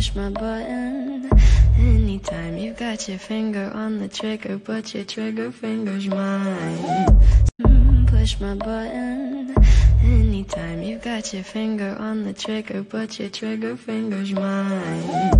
push my button. Anytime You've got your finger on the trigger, but your trigger finger's mine. Mm, push my button. Anytime You've got your finger on the trigger, but your trigger finger's mine.